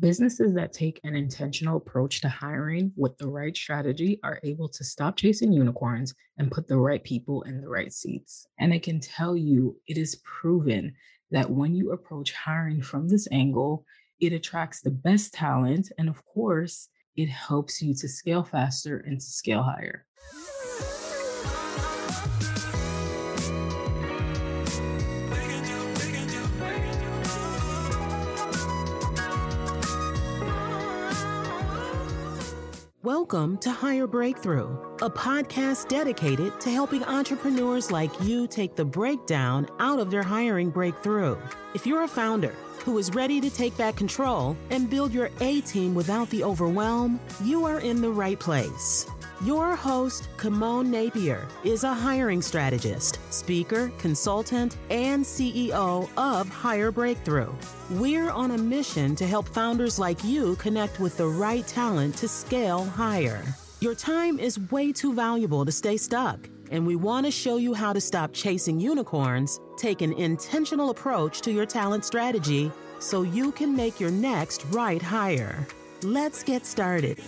Businesses that take an intentional approach to hiring with the right strategy are able to stop chasing unicorns and put the right people in the right seats. And I can tell you, it is proven that when you approach hiring from this angle, it attracts the best talent. And of course, it helps you to scale faster and to scale higher. Welcome to Hire Breakthrough, a podcast dedicated to helping entrepreneurs like you take the breakdown out of their hiring breakthrough. If you're a founder who is ready to take back control and build your A team without the overwhelm, you are in the right place. Your host, Kimon Napier, is a hiring strategist, speaker, consultant, and CEO of Hire Breakthrough. We're on a mission to help founders like you connect with the right talent to scale higher. Your time is way too valuable to stay stuck, and we want to show you how to stop chasing unicorns, take an intentional approach to your talent strategy so you can make your next right hire. Let's get started.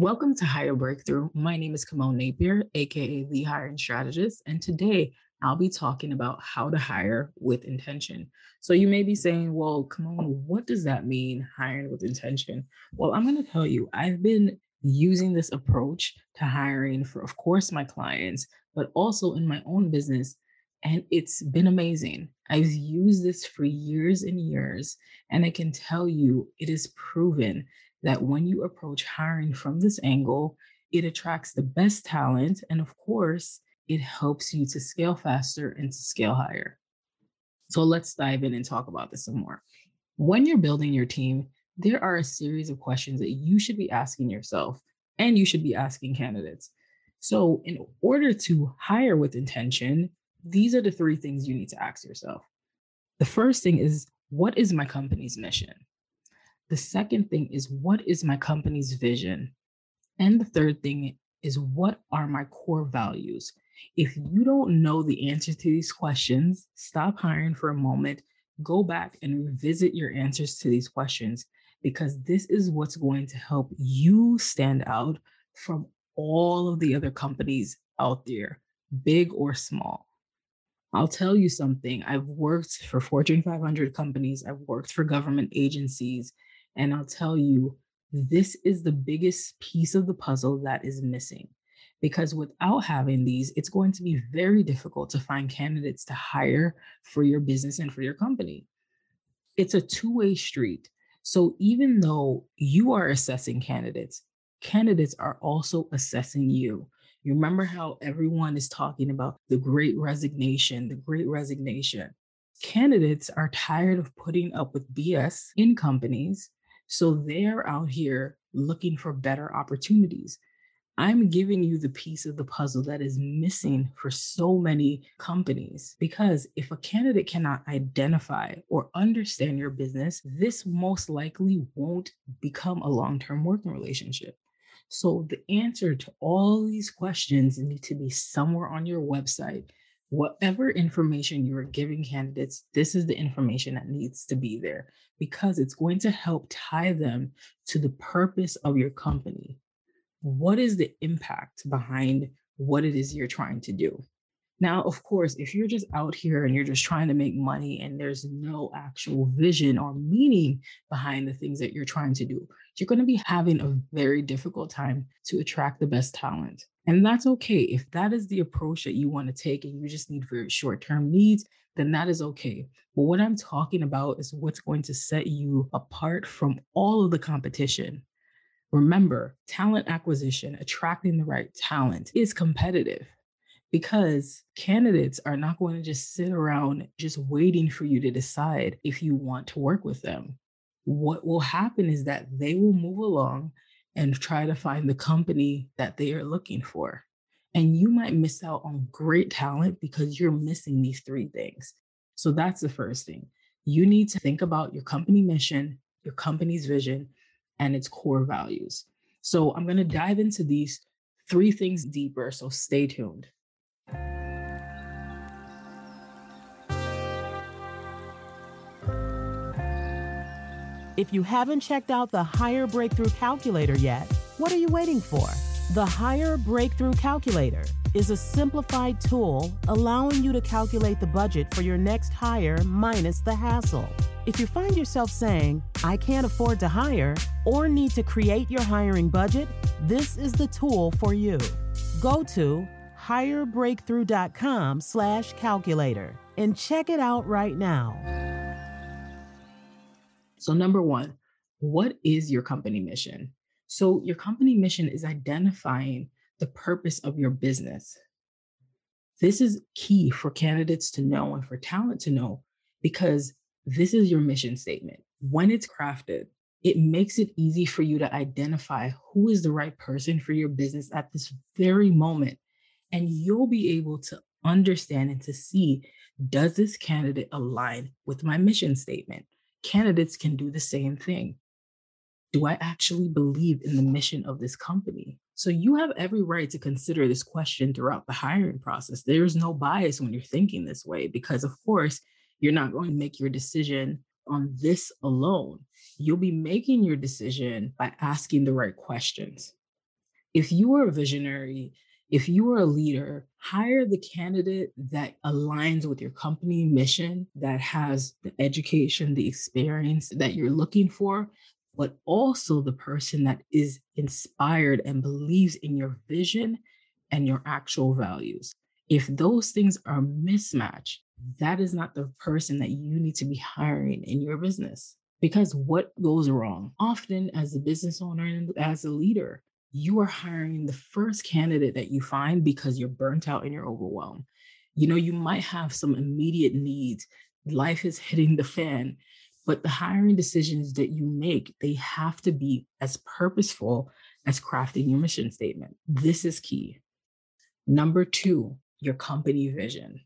Welcome to Hire Breakthrough. My name is Kimon Napier, aka the hiring strategist, and today I'll be talking about how to hire with intention. So you may be saying, well, Kimon, what does that mean, hiring with intention? Well, I'm going to tell you, I've been using this approach to hiring for, of course, my clients, but also in my own business. And it's been amazing. I've used this for years and years, and I can tell you it is proven that when you approach hiring from this angle, it attracts the best talent. And of course, it helps you to scale faster and to scale higher. So let's dive in and talk about this some more. When you're building your team, there are a series of questions that you should be asking yourself and you should be asking candidates. So, in order to hire with intention, these are the three things you need to ask yourself. The first thing is, what is my company's mission? The second thing is, what is my company's vision? And the third thing is, what are my core values? If you don't know the answer to these questions, stop hiring for a moment, go back and revisit your answers to these questions because this is what's going to help you stand out from all of the other companies out there, big or small. I'll tell you something. I've worked for Fortune 500 companies, I've worked for government agencies, and I'll tell you, this is the biggest piece of the puzzle that is missing. Because without having these, it's going to be very difficult to find candidates to hire for your business and for your company. It's a two way street. So even though you are assessing candidates, candidates are also assessing you. You remember how everyone is talking about the great resignation, the great resignation. Candidates are tired of putting up with BS in companies so they're out here looking for better opportunities. I'm giving you the piece of the puzzle that is missing for so many companies. Because if a candidate cannot identify or understand your business, this most likely won't become a long term working relationship. So the answer to all these questions need to be somewhere on your website whatever information you are giving candidates, this is the information that needs to be there because it's going to help tie them to the purpose of your company. What is the impact behind what it is you're trying to do? Now, of course, if you're just out here and you're just trying to make money and there's no actual vision or meaning behind the things that you're trying to do, you're going to be having a very difficult time to attract the best talent. And that's okay. If that is the approach that you want to take and you just need very short term needs, then that is okay. But what I'm talking about is what's going to set you apart from all of the competition. Remember, talent acquisition, attracting the right talent is competitive because candidates are not going to just sit around just waiting for you to decide if you want to work with them. What will happen is that they will move along and try to find the company that they are looking for. And you might miss out on great talent because you're missing these three things. So that's the first thing. You need to think about your company mission, your company's vision, and its core values. So I'm going to dive into these three things deeper. So stay tuned. If you haven't checked out the Hire Breakthrough Calculator yet, what are you waiting for? The Hire Breakthrough Calculator is a simplified tool allowing you to calculate the budget for your next hire minus the hassle. If you find yourself saying, I can't afford to hire, or need to create your hiring budget, this is the tool for you. Go to hirebreakthrough.com slash calculator and check it out right now. So, number one, what is your company mission? So, your company mission is identifying the purpose of your business. This is key for candidates to know and for talent to know because this is your mission statement. When it's crafted, it makes it easy for you to identify who is the right person for your business at this very moment. And you'll be able to understand and to see does this candidate align with my mission statement? Candidates can do the same thing. Do I actually believe in the mission of this company? So you have every right to consider this question throughout the hiring process. There's no bias when you're thinking this way, because of course, you're not going to make your decision on this alone. You'll be making your decision by asking the right questions. If you are a visionary, if you are a leader, hire the candidate that aligns with your company mission, that has the education, the experience that you're looking for, but also the person that is inspired and believes in your vision and your actual values. If those things are mismatched, that is not the person that you need to be hiring in your business. Because what goes wrong? Often, as a business owner and as a leader, you are hiring the first candidate that you find because you're burnt out and you're overwhelmed. You know, you might have some immediate needs, life is hitting the fan, but the hiring decisions that you make, they have to be as purposeful as crafting your mission statement. This is key. Number two, your company vision.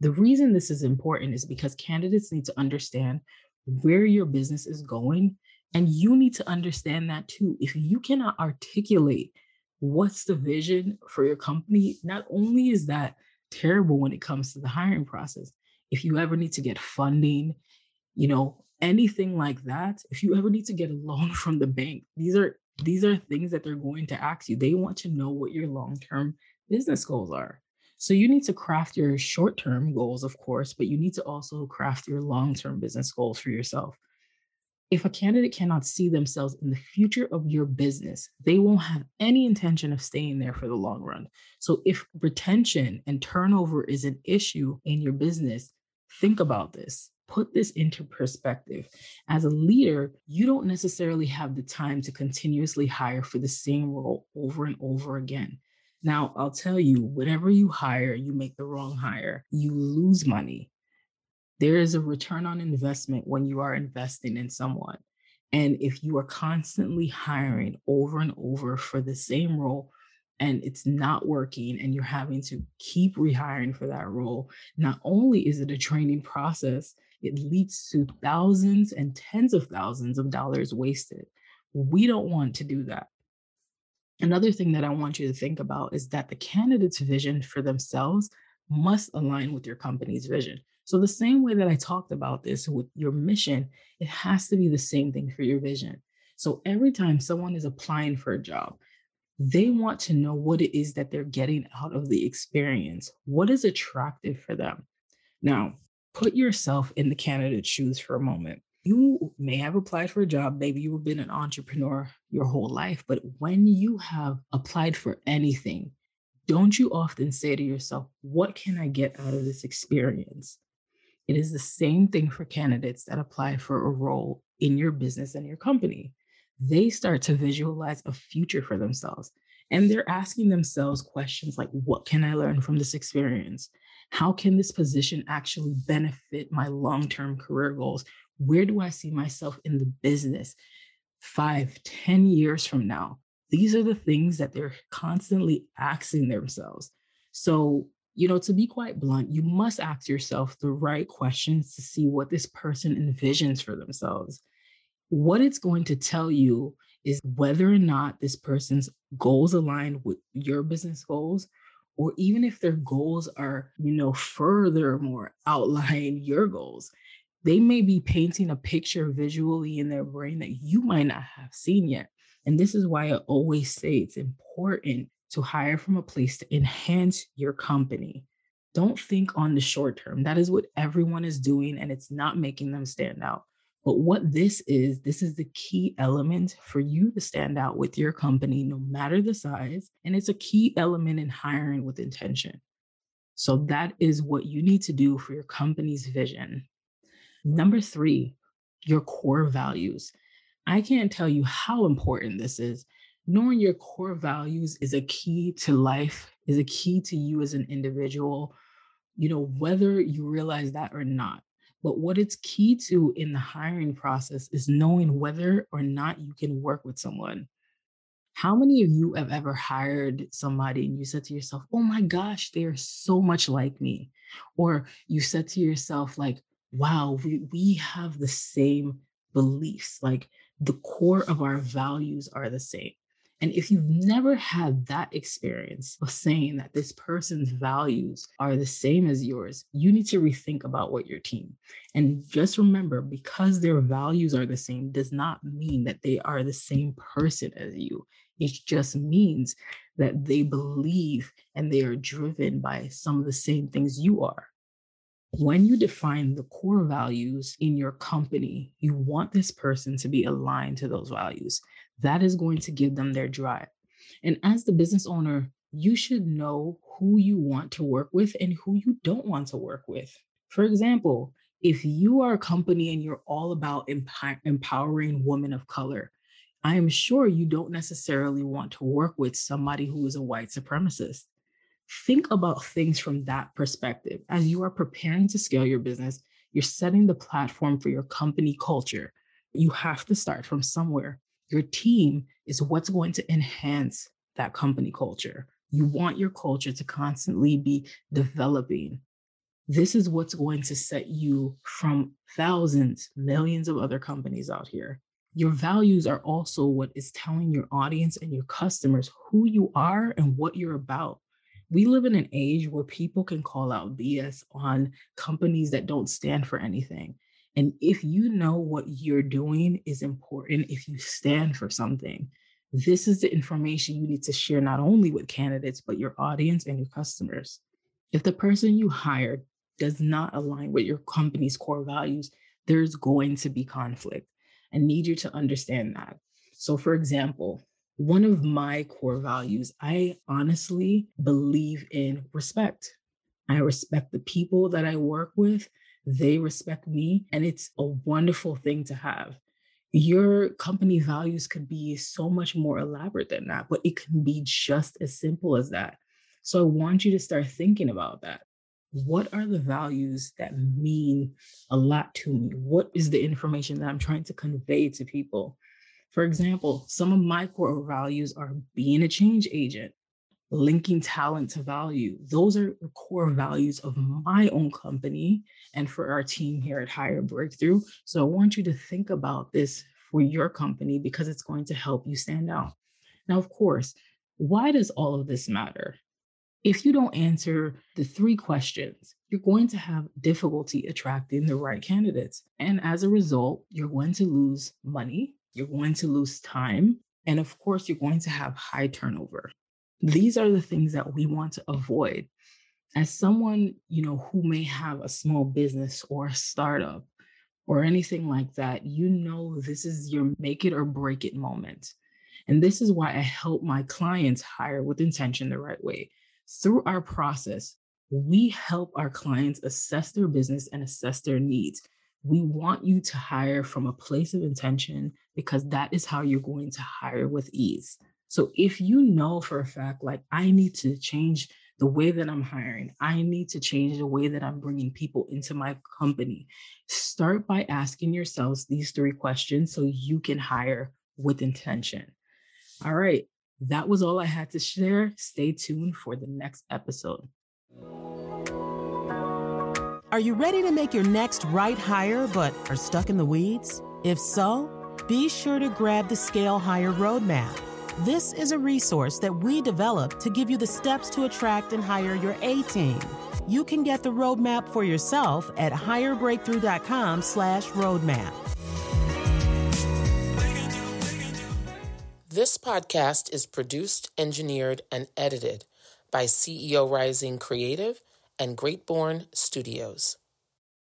The reason this is important is because candidates need to understand where your business is going, and you need to understand that too. If you cannot articulate what's the vision for your company, not only is that terrible when it comes to the hiring process, if you ever need to get funding, you know, anything like that, if you ever need to get a loan from the bank, these are these are things that they're going to ask you. They want to know what your long-term business goals are. So you need to craft your short term goals, of course, but you need to also craft your long term business goals for yourself. If a candidate cannot see themselves in the future of your business, they won't have any intention of staying there for the long run. So, if retention and turnover is an issue in your business, think about this. Put this into perspective. As a leader, you don't necessarily have the time to continuously hire for the same role over and over again. Now, I'll tell you, whatever you hire, you make the wrong hire, you lose money. There is a return on investment when you are investing in someone. And if you are constantly hiring over and over for the same role and it's not working and you're having to keep rehiring for that role, not only is it a training process, it leads to thousands and tens of thousands of dollars wasted. We don't want to do that. Another thing that I want you to think about is that the candidate's vision for themselves must align with your company's vision. So, the same way that I talked about this with your mission, it has to be the same thing for your vision. So, every time someone is applying for a job, they want to know what it is that they're getting out of the experience. What is attractive for them? Now, put yourself in the candidate's shoes for a moment you may have applied for a job, maybe you've been an entrepreneur your whole life, but when you have applied for anything, don't you often say to yourself, What can I get out of this experience? It is the same thing for candidates that apply for a role in your business and your company. They start to visualize a future for themselves. And they're asking themselves questions like, What can I learn from this experience? How can this position actually benefit my long term career goals? where do I see myself in the business five, ten years from now? These are the things that they're constantly asking themselves. So, you know, to be quite blunt, you must ask yourself the right questions to see what this person envisions for themselves. What it's going to tell you is whether or not this person's goals align with your business goals, or even if their goals are, you know, furthermore outline your goals They may be painting a picture visually in their brain that you might not have seen yet. And this is why I always say it's important to hire from a place to enhance your company. Don't think on the short term. That is what everyone is doing, and it's not making them stand out. But what this is, this is the key element for you to stand out with your company, no matter the size. And it's a key element in hiring with intention. So that is what you need to do for your company's vision. Number three, your core values. I can't tell you how important this is. Knowing your core values is a key to life, is a key to you as an individual, you know, whether you realize that or not. But what it's key to in the hiring process is knowing whether or not you can work with someone. How many of you have ever hired somebody and you said to yourself, oh my gosh, they are so much like me? Or you said to yourself, like, wow, we, we have the same beliefs. Like the core of our values are the same. And if you've never had that experience of saying that this person's values are the same as yours, you need to rethink about what your team. And just remember, because their values are the same does not mean that they are the same person as you. It just means that they believe and they are driven by some of the same things you are. When you define the core values in your company, you want this person to be aligned to those values. That is going to give them their drive. And as the business owner, you should know who you want to work with and who you don't want to work with. For example, if you are a company and you're all about emp- empowering women of color, I am sure you don't necessarily want to work with somebody who is a white supremacist think about things from that perspective. As you are preparing to scale your business, you're setting the platform for your company culture. You have to start from somewhere. Your team is what's going to enhance that company culture. You want your culture to constantly be developing. This is what's going to set you from thousands, millions of other companies out here. Your values are also what is telling your audience and your customers who you are and what you're about we live in an age where people can call out BS on companies that don't stand for anything. And if you know what you're doing is important, if you stand for something, this is the information you need to share not only with candidates, but your audience and your customers. If the person you hired does not align with your company's core values, there's going to be conflict. I need you to understand that. So, for example, one of my core values, I honestly believe in respect. I respect the people that I work with, they respect me, and it's a wonderful thing to have. Your company values could be so much more elaborate than that, but it can be just as simple as that. So I want you to start thinking about that. What are the values that mean a lot to me? What is the information that I'm trying to convey to people? For example, some of my core values are being a change agent, linking talent to value. Those are the core values of my own company and for our team here at Hire Breakthrough. So I want you to think about this for your company because it's going to help you stand out. Now, of course, why does all of this matter? If you don't answer the three questions, you're going to have difficulty attracting the right candidates. And as a result, you're going to lose money, you're going to lose time. And of course, you're going to have high turnover. These are the things that we want to avoid. As someone, you know, who may have a small business or a startup or anything like that, you know this is your make it or break it moment. And this is why I help my clients hire with intention the right way. Through our process, we help our clients assess their business and assess their needs we want you to hire from a place of intention because that is how you're going to hire with ease. So if you know for a fact, like, I need to change the way that I'm hiring, I need to change the way that I'm bringing people into my company, start by asking yourselves these three questions so you can hire with intention. All right, that was all I had to share. Stay tuned for the next episode. Are you ready to make your next right hire but are stuck in the weeds? If so, be sure to grab the Scale Hire Roadmap. This is a resource that we developed to give you the steps to attract and hire your A team. You can get the roadmap for yourself at hirebreakthrough.com slash roadmap. This podcast is produced, engineered, and edited by CEO Rising Creative and Greatborn Studios.